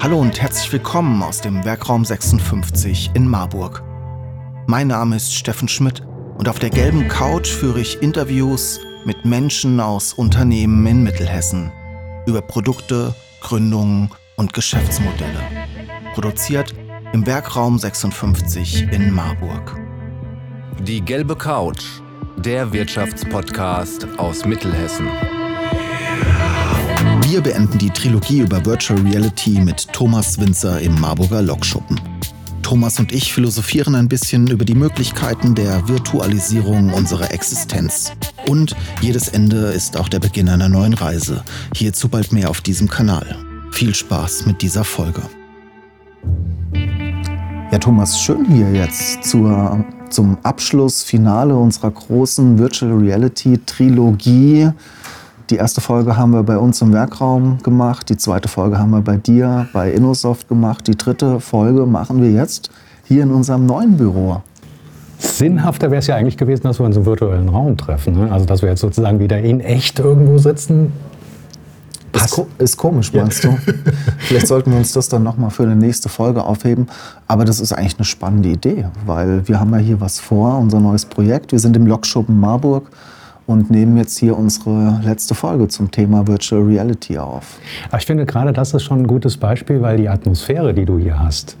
Hallo und herzlich willkommen aus dem Werkraum 56 in Marburg. Mein Name ist Steffen Schmidt und auf der gelben Couch führe ich Interviews mit Menschen aus Unternehmen in Mittelhessen über Produkte, Gründungen und Geschäftsmodelle. Produziert im Werkraum 56 in Marburg. Die gelbe Couch, der Wirtschaftspodcast aus Mittelhessen. Wir beenden die Trilogie über Virtual Reality mit Thomas Winzer im Marburger Lokschuppen. Thomas und ich philosophieren ein bisschen über die Möglichkeiten der Virtualisierung unserer Existenz. Und jedes Ende ist auch der Beginn einer neuen Reise. Hierzu bald mehr auf diesem Kanal. Viel Spaß mit dieser Folge. Ja, Thomas, schön hier jetzt zur, zum Abschluss, Finale unserer großen Virtual Reality Trilogie. Die erste Folge haben wir bei uns im Werkraum gemacht, die zweite Folge haben wir bei dir bei Innosoft gemacht, die dritte Folge machen wir jetzt hier in unserem neuen Büro. Sinnhafter wäre es ja eigentlich gewesen, dass wir uns im virtuellen Raum treffen. Ne? Also, dass wir jetzt sozusagen wieder in echt irgendwo sitzen. Ist, ko ist, komisch, meinst ja. du? Vielleicht sollten wir uns das dann nochmal für eine nächste Folge aufheben. Aber das ist eigentlich eine spannende Idee, weil wir haben ja hier was vor, unser neues Projekt. Wir sind im Lokschuppen Marburg und nehmen jetzt hier unsere letzte Folge zum Thema Virtual Reality auf. Aber ich finde gerade das ist schon ein gutes Beispiel, weil die Atmosphäre, die du hier hast,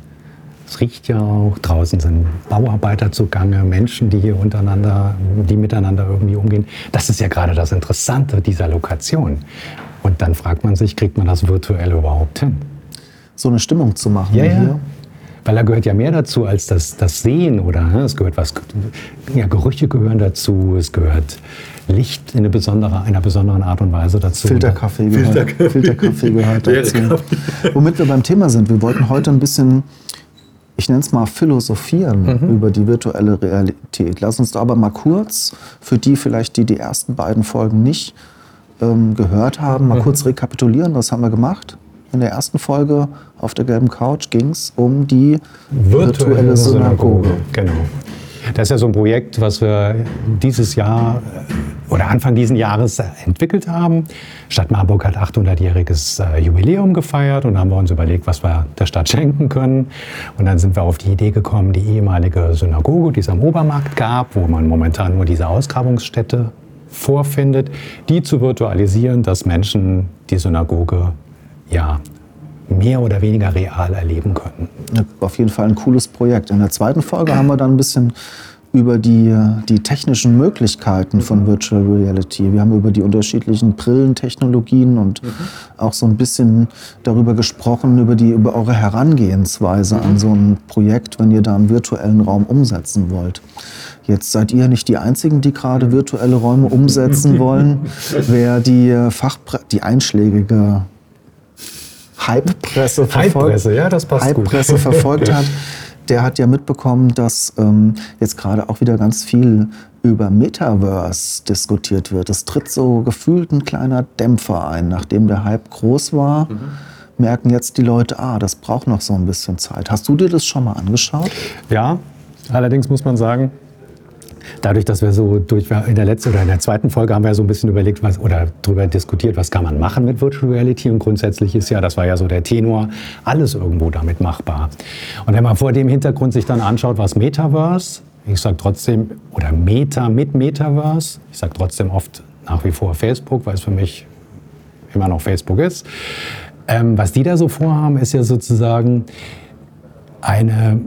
es riecht ja auch, draußen sind Bauarbeiter zugange, Menschen, die hier untereinander, die miteinander irgendwie umgehen. Das ist ja gerade das Interessante dieser Lokation. Und dann fragt man sich, kriegt man das virtuell überhaupt hin? So eine Stimmung zu machen ja, ja. Weil da gehört ja mehr dazu als das, das Sehen oder ne? es gehört was, ja, Gerüche gehören dazu, es gehört Licht in eine besondere, einer besonderen Art und Weise dazu. Filterkaffee gehört, Filterkaffee. Filterkaffee gehört dazu. Womit wir beim Thema sind, wir wollten heute ein bisschen ich nenne es mal philosophieren mhm. über die virtuelle Realität. Lass uns da aber mal kurz, für die vielleicht, die die ersten beiden Folgen nicht ähm, gehört haben, mal mhm. kurz rekapitulieren. Was haben wir gemacht? In der ersten Folge auf der gelben Couch ging es um die virtuelle, Synagoge. Genau. Das ist ja so ein Projekt, was wir dieses Jahr äh, oder Anfang dieses Jahres entwickelt haben. Stadt Marburg hat 800-jähriges äh, Jubiläum gefeiert und haben wir uns überlegt, was wir der Stadt schenken können. Und dann sind wir auf die Idee gekommen, die ehemalige Synagoge, die es am Obermarkt gab, wo man momentan nur diese Ausgrabungsstätte vorfindet, die zu virtualisieren, dass Menschen die Synagoge ja mehr oder weniger real erleben können. Ja, auf jeden Fall ein cooles Projekt. In der zweiten Folge haben wir dann ein bisschen über die, die technischen Möglichkeiten von Virtual Reality. Wir haben über die unterschiedlichen Brillentechnologien und mhm. auch so ein bisschen darüber gesprochen, über, die, über eure Herangehensweise mhm. an so ein Projekt, wenn ihr da einen virtuellen Raum umsetzen wollt. Jetzt seid ihr nicht die Einzigen, die gerade virtuelle Räume umsetzen wollen. Wer die, Fachpre die einschlägige Hype-Presse verfolgt, Hype ja, das passt Hype verfolgt hat, der hat ja mitbekommen, dass ähm, jetzt gerade auch wieder ganz viel über Metaverse diskutiert wird. Es tritt so gefühlt ein kleiner Dämpfer ein. Nachdem der Hype groß war, mhm. merken jetzt die Leute, ah, das braucht noch so ein bisschen Zeit. Hast du dir das schon mal angeschaut? Ja, allerdings muss man sagen, dadurch, dass wir so durch in der letzten oder in der zweiten Folge haben wir so ein bisschen überlegt, was oder darüber diskutiert, was kann man machen mit Virtual Reality und grundsätzlich ist ja, das war ja so der Tenor, alles irgendwo damit machbar. Und wenn man vor dem Hintergrund sich dann anschaut, was Metaverse, ich sage trotzdem oder Meta mit Metaverse, ich sage trotzdem oft nach wie vor Facebook, weil es für mich immer noch Facebook ist. Ähm, was die da so vorhaben, ist ja sozusagen eine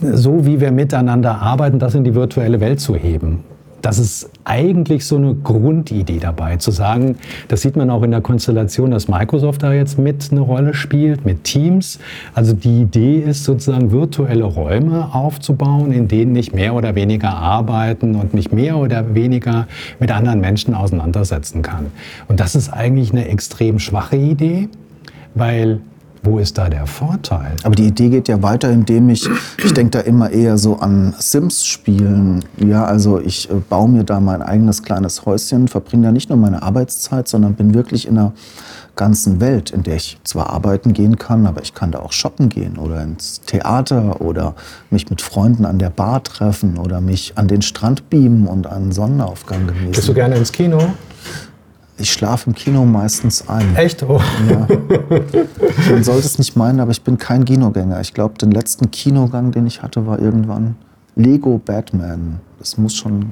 so wie wir miteinander arbeiten, das in die virtuelle Welt zu heben. Das ist eigentlich so eine Grundidee dabei, zu sagen, das sieht man auch in der Konstellation, dass Microsoft da jetzt mit eine Rolle spielt, mit Teams. Also die Idee ist sozusagen virtuelle Räume aufzubauen, in denen ich mehr oder weniger arbeiten und mich mehr oder weniger mit anderen Menschen auseinandersetzen kann. Und das ist eigentlich eine extrem schwache Idee, weil wo ist da der Vorteil? Aber die Idee geht ja weiter, indem ich, ich denke da immer eher so an Sims-Spielen. Ja, also ich äh, baue mir da mein eigenes kleines Häuschen, verbringe da nicht nur meine Arbeitszeit, sondern bin wirklich in einer ganzen Welt, in der ich zwar arbeiten gehen kann, aber ich kann da auch shoppen gehen oder ins Theater oder mich mit Freunden an der Bar treffen oder mich an den Strand beamen und einen Sonnenaufgang genießen. Gehst du gerne ins Kino? Ich schlafe im Kino meistens ein. Echt? Oh. Ja. Man sollte es nicht meinen, aber ich bin kein Kinogänger. Ich glaube, den letzten Kinogang, den ich hatte, war irgendwann Lego Batman. Das muss schon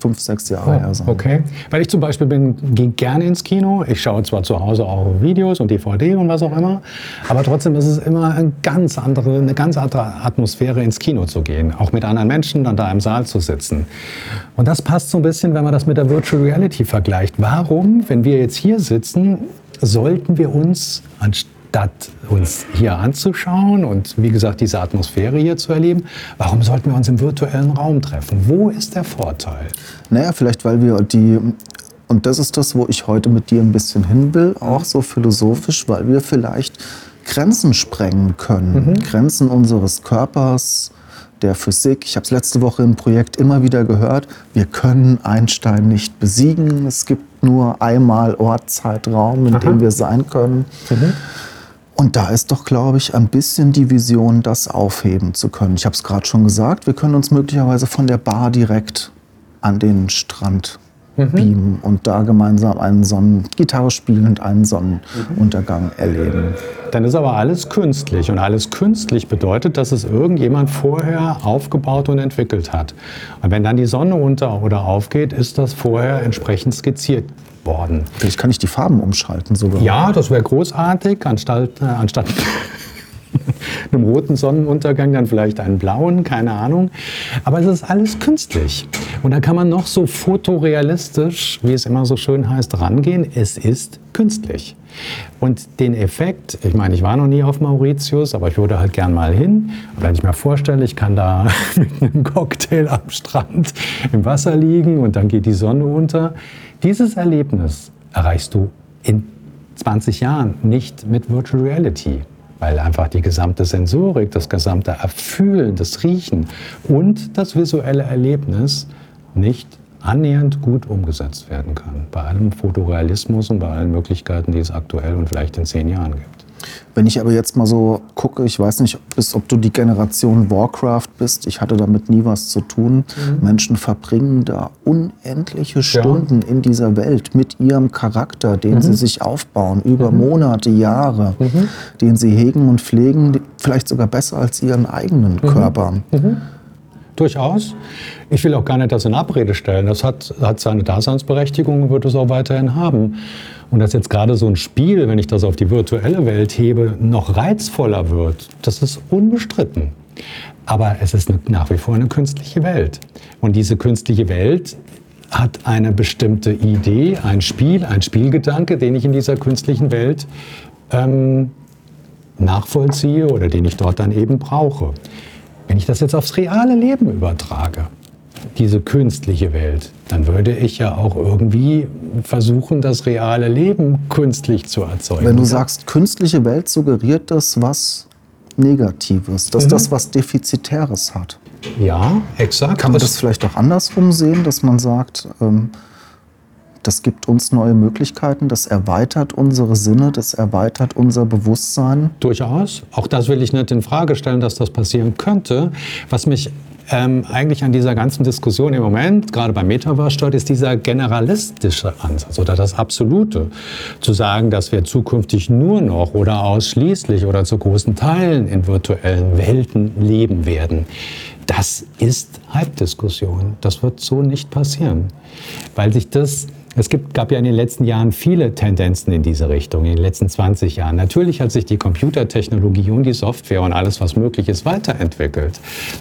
fünf, sechs Jahre her sein. Oh, Okay. Weil ich zum Beispiel bin, gehe gerne ins Kino. Ich schaue zwar zu Hause auch Videos und DVD und was auch immer, aber trotzdem ist es immer eine ganz andere, eine ganz andere Atmosphäre, ins Kino zu gehen. Auch mit anderen Menschen dann da im Saal zu sitzen. Und das passt so ein bisschen, wenn man das mit der Virtual Reality vergleicht. Warum, wenn wir jetzt hier sitzen, sollten wir uns anstatt uns hier anzuschauen und wie gesagt diese Atmosphäre hier zu erleben, warum sollten wir uns im virtuellen Raum treffen? Wo ist der Vorteil? Naja, vielleicht weil wir die, und das ist das, wo ich heute mit dir ein bisschen hin will, auch so philosophisch, weil wir vielleicht Grenzen sprengen können. Grenzen unseres Körpers, der Physik. Ich habe es letzte Woche im Projekt immer wieder gehört. Wir können Einstein nicht besiegen. Es gibt nur einmal Ort, Zeitraum, in dem wir sein können. Und da ist doch, glaube ich, ein bisschen die Vision, das aufheben zu können. Ich habe es gerade schon gesagt, wir können uns möglicherweise von der Bar direkt an den Strand beamen und da gemeinsam einen Sonnen Gitarre spielend einen Sonnenuntergang erleben. Dann ist aber alles künstlich. Und alles künstlich bedeutet, dass es irgendjemand vorher aufgebaut und entwickelt hat. Und wenn dann die Sonne unter oder aufgeht, ist das vorher entsprechend skizziert worden. Vielleicht kann ich die Farben umschalten sogar. Ja, das wäre großartig, anstatt, äh, anstatt einem roten Sonnenuntergang dann vielleicht einen blauen, keine Ahnung. Aber es ist alles künstlich. Und da kann man noch so fotorealistisch, wie es immer so schön heißt, rangehen. Es ist künstlich. Und den Effekt, ich meine, ich war noch nie auf Mauritius, aber ich würde halt gern mal hin. Und wenn ich mir vorstelle, ich kann da mit einem Cocktail am Strand im Wasser liegen und dann geht die Sonne unter. Dieses Erlebnis erreichst du in 20 Jahren nicht mit Virtual Reality, weil einfach die gesamte Sensorik, das gesamte Erfühlen, das Riechen und das visuelle Erlebnis nicht annähernd gut umgesetzt werden kann. Bei allem Fotorealismus und bei allen Möglichkeiten, die es aktuell und vielleicht in zehn Jahren gibt. Wenn ich aber jetzt mal so gucke, ich weiß nicht, bis, ob du die Generation Warcraft bist, ich hatte damit nie was zu tun. Menschen verbringen da unendliche Stunden in dieser Welt mit ihrem Charakter, den sie sich aufbauen, über Monate, Jahre, den sie hegen und pflegen, vielleicht sogar besser als ihren eigenen Körper. Durchaus. Ich will auch gar nicht das in Abrede stellen. Das hat, hat seine Daseinsberechtigung und wird es auch weiterhin haben. Und dass jetzt gerade so ein Spiel, wenn ich das auf die virtuelle Welt hebe, noch reizvoller wird, das ist unbestritten. Aber es ist nach wie vor eine künstliche Welt. Und diese künstliche Welt hat eine bestimmte Idee, ein Spiel, ein Spielgedanke, den ich in dieser künstlichen Welt ähm, nachvollziehe oder den ich dort dann eben brauche. Wenn ich das jetzt aufs reale Leben übertrage, diese künstliche Welt, dann würde ich ja auch irgendwie versuchen, das reale Leben künstlich zu erzeugen. Wenn du sagst, künstliche Welt suggeriert das was Negatives, dass das was Defizitäres hat. ja, exakt. Kann man das vielleicht auch andersrum sehen, dass man sagt, ähm, das gibt uns neue Möglichkeiten, das erweitert unsere Sinne, das erweitert unser Bewusstsein? Durchaus. Auch das will ich nicht in Frage stellen, dass das passieren könnte. Was mich ähm, eigentlich an dieser ganzen Diskussion im Moment, gerade beim Metaverse stört, ist dieser generalistische Ansatz oder das Absolute. Zu sagen, dass wir zukünftig nur noch oder ausschließlich oder zu großen Teilen in virtuellen Welten leben werden. Das ist Halbdiskussion. Das wird so nicht passieren. Weil sich das es gibt, gab ja in den letzten Jahren viele Tendenzen in diese Richtung, in den letzten 20 Jahren. Natürlich hat sich die Computertechnologie und die Software und alles, was möglich ist, weiterentwickelt.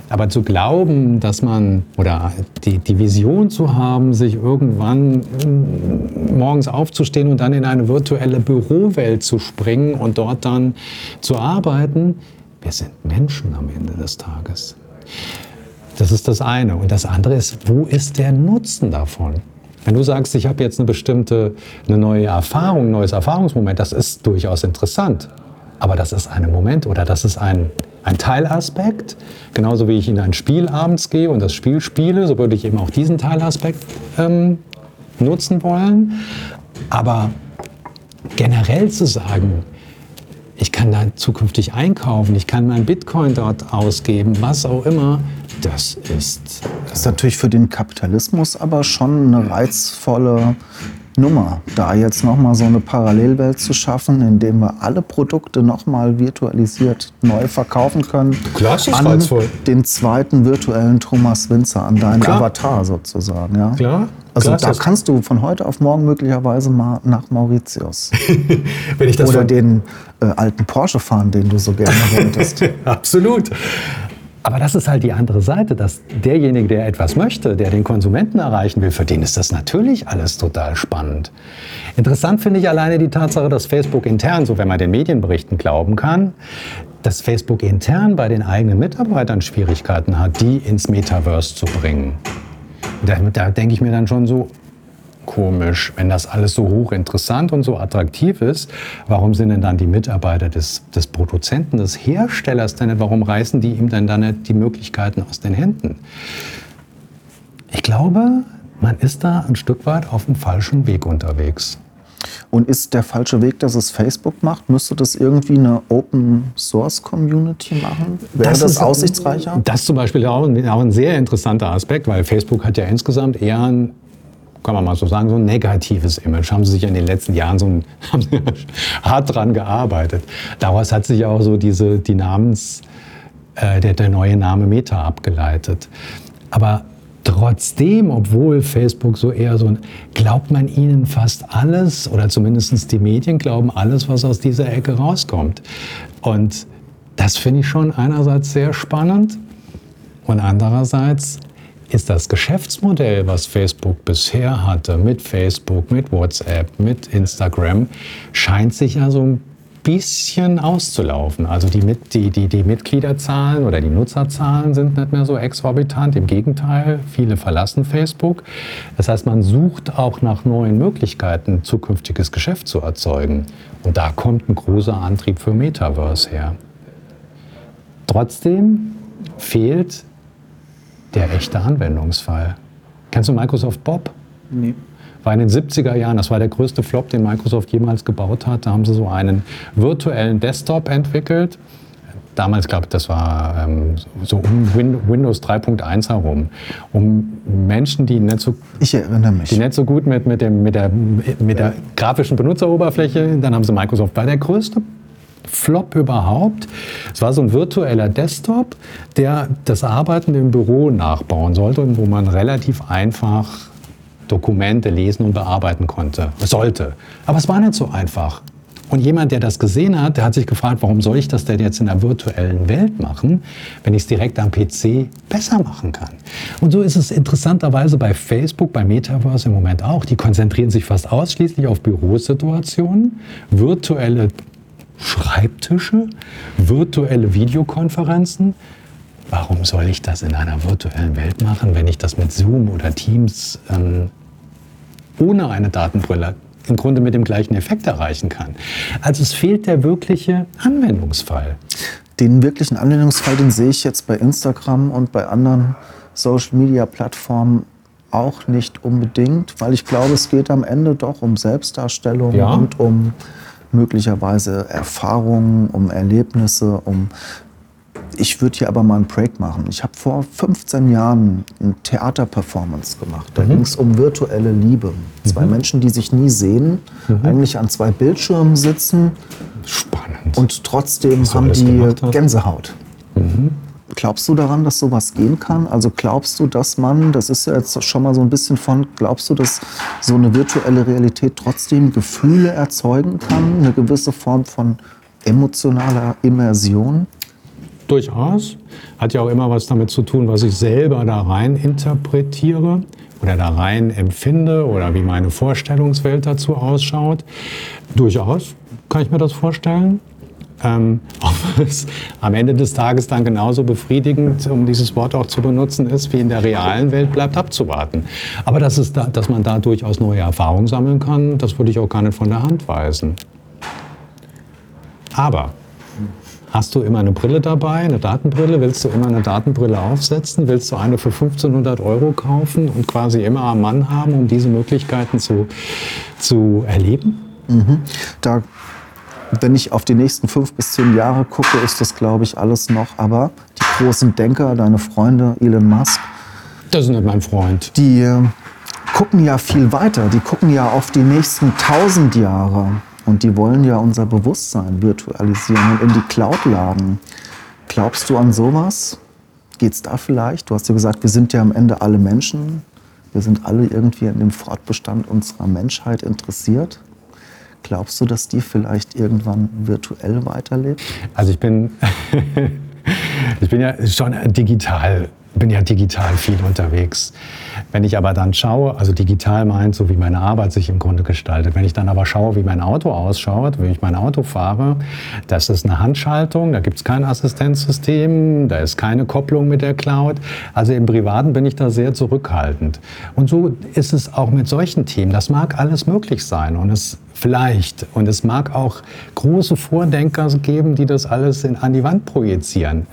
Aber zu glauben, dass man, oder die, die Vision zu haben, sich irgendwann mm, morgens aufzustehen und dann in eine virtuelle Bürowelt zu springen und dort dann zu arbeiten, wir sind Menschen am Ende des Tages. Das ist das eine. Und das andere ist, wo ist der Nutzen davon? Wenn du sagst, ich habe jetzt eine bestimmte, eine neue Erfahrung, ein neues Erfahrungsmoment, das ist durchaus interessant. Aber das ist ein Moment oder das ist ein, ein Teilaspekt. Genauso wie ich in ein Spiel abends gehe und das Spiel spiele, so würde ich eben auch diesen Teilaspekt ähm, nutzen wollen. Aber generell zu sagen, ich kann da zukünftig einkaufen, ich kann mein Bitcoin dort ausgeben, was auch immer, das ist Das ist natürlich für den Kapitalismus aber schon eine reizvolle Nummer, da jetzt nochmal so eine Parallelwelt zu schaffen, indem wir alle Produkte nochmal virtualisiert neu verkaufen können. Klar, ist an reizvoll. den zweiten virtuellen Thomas Winzer, an deinen Klar. Avatar sozusagen. Ja? Klar, Also klar da kannst du von heute auf morgen möglicherweise mal nach Mauritius. Oder den äh, alten Porsche fahren, den du so gerne wolltest. Absolut. Aber das ist halt die andere Seite, dass derjenige, der etwas möchte, der den Konsumenten erreichen will, für den ist das natürlich alles total spannend. Interessant finde ich alleine die Tatsache, dass Facebook intern, so wenn man den Medienberichten glauben kann, dass Facebook intern bei den eigenen Mitarbeitern Schwierigkeiten hat, die ins Metaverse zu bringen. Da, da denke ich mir dann schon so, komisch, wenn das alles so hochinteressant und so attraktiv ist, warum sind denn dann die Mitarbeiter des, des Produzenten, des Herstellers denn warum reißen die ihm denn dann nicht die Möglichkeiten aus den Händen? Ich glaube, man ist da ein Stück weit auf dem falschen Weg unterwegs. Und ist der falsche Weg, dass es Facebook macht? Müsste das irgendwie eine Open Source Community machen? Wäre das, ist- aussichtsreicher? Das zum Beispiel auch ein, auch ein sehr interessanter Aspekt, weil Facebook hat ja insgesamt eher ein, kann man mal so sagen, so ein negatives Image. Haben sie sich in den letzten Jahren so ein, hart dran gearbeitet. Daraus hat sich auch so diese, die Namens, äh, der, der neue Name Meta abgeleitet. Aber trotzdem, obwohl Facebook so eher so ein, glaubt man ihnen fast alles, oder zumindest die Medien glauben alles, was aus dieser Ecke rauskommt. Und das finde ich schon einerseits sehr spannend und andererseits ist das Geschäftsmodell, was Facebook bisher hatte, mit Facebook, mit WhatsApp, mit Instagram, scheint sich ja so ein bisschen auszulaufen. Also die, die, die, die Mitgliederzahlen oder die Nutzerzahlen sind nicht mehr so exorbitant. Im Gegenteil, viele verlassen Facebook. Das heißt, man sucht auch nach neuen Möglichkeiten, zukünftiges Geschäft zu erzeugen. Und da kommt ein großer Antrieb für Metaverse her. Trotzdem fehlt der echte Anwendungsfall. Kennst du Microsoft Bob? Nee. War in den 70er Jahren, das war der größte Flop, den Microsoft jemals gebaut hat. Da haben sie so einen virtuellen Desktop entwickelt. Damals, glaube ich, das war ähm, so um Win Windows 3.1 herum, um Menschen, die nicht so Ich erinnere mich. die nicht so gut mit, mit, dem, mit, der, mit der grafischen Benutzeroberfläche. Dann haben sie Microsoft, war der größte Flop überhaupt. Es war so ein virtueller Desktop, der das Arbeiten im Büro nachbauen sollte und wo man relativ einfach Dokumente lesen und bearbeiten konnte. Sollte. Aber es war nicht so einfach. Und jemand, der das gesehen hat, der hat sich gefragt, warum soll ich das denn jetzt in der virtuellen Welt machen, wenn ich es direkt am PC besser machen kann. Und so ist es interessanterweise bei Facebook, bei Metaverse im Moment auch. Die konzentrieren sich fast ausschließlich auf Bürosituationen, virtuelle Schreibtische, virtuelle Videokonferenzen. Warum soll ich das in einer virtuellen Welt machen, wenn ich das mit Zoom oder Teams ähm, ohne eine Datenbrille im Grunde mit dem gleichen Effekt erreichen kann. Also es fehlt der wirkliche Anwendungsfall. Den wirklichen Anwendungsfall, den sehe ich jetzt bei Instagram und bei anderen Social-Media-Plattformen auch nicht unbedingt, weil ich glaube, es geht am Ende doch um Selbstdarstellung Ja. und um möglicherweise Erfahrungen, um Erlebnisse, um ich würde hier aber mal einen Break machen. Ich habe vor 15 Jahren eine Theaterperformance gemacht. Da ging es um virtuelle Liebe. Zwei Menschen, die sich nie sehen, eigentlich an zwei Bildschirmen sitzen Spannend. und trotzdem haben die gemacht hast? Glaubst du daran, dass sowas gehen kann? Also glaubst du, dass man, das ist ja jetzt schon mal so ein bisschen von, glaubst du, dass so eine virtuelle Realität trotzdem Gefühle erzeugen kann? Eine gewisse Form von emotionaler Immersion? Durchaus. Hat ja auch immer was damit zu tun, was ich selber da rein interpretiere oder da rein empfinde oder wie meine Vorstellungswelt dazu ausschaut. Durchaus kann ich mir das vorstellen. Ähm, ob es am Ende des Tages dann genauso befriedigend, um dieses Wort auch zu benutzen, ist, wie in der realen Welt, bleibt abzuwarten. Aber dass, es da, dass man da durchaus neue Erfahrungen sammeln kann, das würde ich auch gar nicht von der Hand weisen. Aber Hast du immer eine Brille dabei, eine Datenbrille? Willst du immer eine Datenbrille aufsetzen? Willst du eine für 1500 Euro kaufen und quasi immer am Mann haben, um diese Möglichkeiten zu, zu erleben? Da, wenn ich auf die nächsten fünf bis zehn Jahre gucke, ist das, glaube ich, alles noch. Aber die großen Denker, deine Freunde, Elon Musk, Das ist nicht mein Freund. die äh, gucken ja viel weiter. Die gucken ja auf die nächsten tausend Jahre. Und die wollen ja unser Bewusstsein virtualisieren und in die Cloud laden. Glaubst du an sowas? Geht es da vielleicht? Du hast ja gesagt, wir sind ja am Ende alle Menschen. Wir sind alle irgendwie an dem Fortbestand unserer Menschheit interessiert. Glaubst du, dass die vielleicht irgendwann virtuell weiterlebt? Also ich bin, ich bin ja schon digital bin ja digital viel unterwegs. Wenn ich aber dann schaue, also digital meint, so wie meine Arbeit sich im Grunde gestaltet. Wenn ich dann aber schaue, wie mein Auto ausschaut, wie ich mein Auto fahre, das ist eine Handschaltung, da gibt es kein Assistenzsystem, da ist keine Kopplung mit der Cloud. Also im Privaten bin ich da sehr zurückhaltend. Und so ist es auch mit solchen Themen. Das mag alles möglich sein und es vielleicht. Und es mag auch große Vordenker geben, die das alles in, an die Wand projizieren.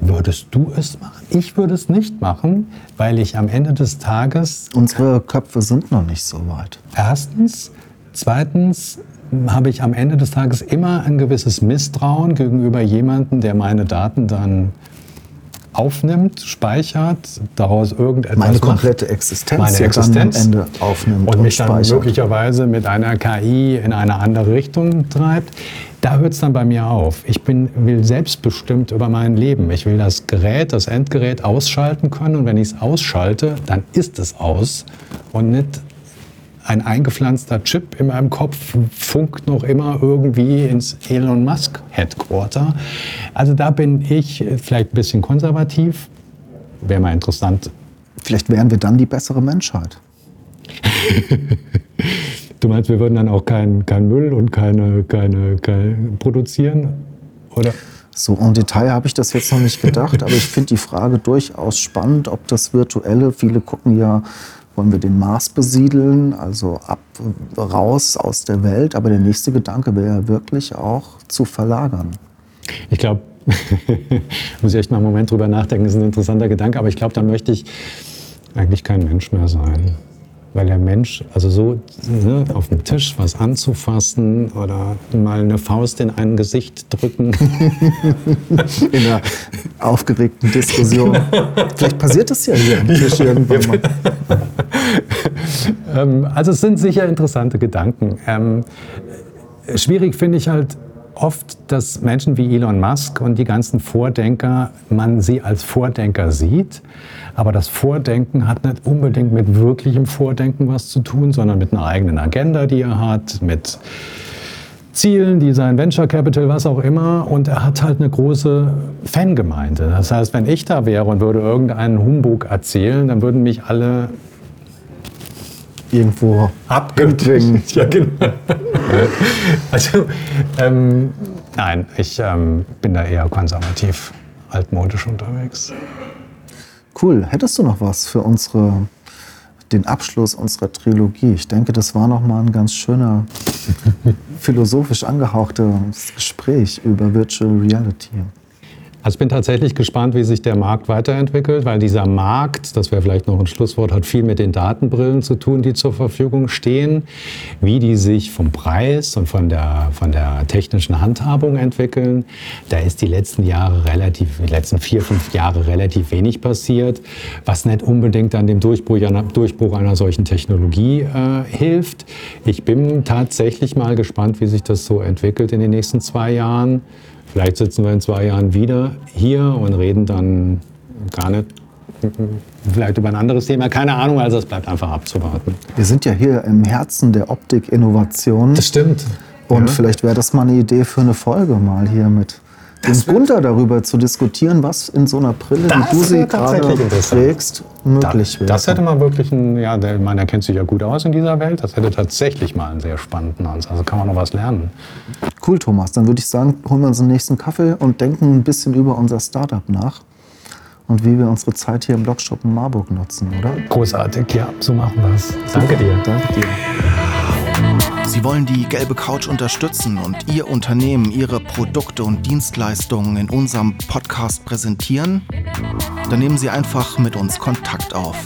Würdest du es machen? Ich würde es nicht machen, weil ich am Ende des Tages. Unsere Köpfe sind noch nicht so weit. Erstens. Zweitens habe ich am Ende des Tages immer ein gewisses Misstrauen gegenüber jemandem, der meine Daten dann aufnimmt, speichert, daraus irgendetwas meine komplette Existenz, meine Existenz am Ende aufnimmt und, und mich dann speichert. möglicherweise mit einer KI in eine andere Richtung treibt. Da hört es dann bei mir auf. Ich bin, will selbstbestimmt über mein Leben. Ich will das Gerät, das Endgerät ausschalten können und wenn ich es ausschalte, dann ist es aus und nicht ein eingepflanzter Chip in meinem Kopf funkt noch immer irgendwie ins Elon Musk Headquarter. Also da bin ich vielleicht ein bisschen konservativ. Wäre mal interessant. Vielleicht wären wir dann die bessere Menschheit. du meinst, wir würden dann auch keinen kein Müll und keine, keine, keine produzieren? Oder? So im Detail habe ich das jetzt noch nicht gedacht, aber ich finde die Frage durchaus spannend, ob das Virtuelle, viele gucken ja wollen wir den Mars besiedeln, also ab, raus aus der Welt. Aber der nächste Gedanke wäre ja wirklich auch zu verlagern. Ich glaube, muss ich echt mal einen Moment drüber nachdenken, das ist ein interessanter Gedanke, aber ich glaube, da möchte ich eigentlich kein Mensch mehr sein. Weil der Mensch, also so ne, auf dem Tisch was anzufassen oder mal eine Faust in ein Gesicht drücken. in einer aufgeregten Diskussion. Vielleicht passiert das ja hier am Tisch irgendwann mal. ähm, also es sind sicher interessante Gedanken. Ähm, schwierig finde ich halt oft, dass Menschen wie Elon Musk und die ganzen Vordenker, man sie als Vordenker sieht aber das Vordenken hat nicht unbedingt mit wirklichem Vordenken was zu tun, sondern mit einer eigenen Agenda, die er hat, mit Zielen, die sein Venture Capital, was auch immer. Und er hat halt eine große Fangemeinde. Das heißt, wenn ich da wäre und würde irgendeinen Humbug erzählen, dann würden mich alle irgendwo abgedrängt. ja, genau. also, ähm, nein, ich ähm, bin da eher konservativ, altmodisch unterwegs. Cool. Hättest du noch was für unsere, den Abschluss unserer Trilogie? Ich denke, das war noch mal ein ganz schöner, philosophisch angehauchtes Gespräch über Virtual Reality. Also ich bin tatsächlich gespannt, wie sich der Markt weiterentwickelt, weil dieser Markt, das wäre vielleicht noch ein Schlusswort, hat viel mit den Datenbrillen zu tun, die zur Verfügung stehen, wie die sich vom Preis und von der, von der technischen Handhabung entwickeln. Da ist die letzten Jahre relativ, die letzten vier, fünf Jahre relativ wenig passiert, was nicht unbedingt an dem Durchbruch einer, Durchbruch einer solchen Technologie äh, hilft. Ich bin tatsächlich mal gespannt, wie sich das so entwickelt in den nächsten zwei Jahren. Vielleicht sitzen wir in zwei Jahren wieder hier und reden dann gar nicht vielleicht über ein anderes Thema. Keine Ahnung, also es bleibt einfach abzuwarten. Wir sind ja hier im Herzen der Optik-Innovation. Das stimmt. Und ja. vielleicht wäre das mal eine Idee für eine Folge mal hier mit dem Gunther darüber zu diskutieren, was in so einer Brille, wie du sie gerade trägst, möglich da, wäre. Das hätte man wirklich, ein, ja, der, man, der kennt sich ja gut aus in dieser Welt, das hätte tatsächlich mal einen sehr spannenden Ansatz. Also kann man noch was lernen. Cool, Thomas. Dann würde ich sagen, holen wir uns den nächsten Kaffee und denken ein bisschen über unser Startup nach und wie wir unsere Zeit hier im Blogshop in Marburg nutzen, oder? Großartig, ja, so machen wir es. Danke dir. Danke dir. Sie wollen die gelbe Couch unterstützen und Ihr Unternehmen, Ihre Produkte und Dienstleistungen in unserem Podcast präsentieren? Dann nehmen Sie einfach mit uns Kontakt auf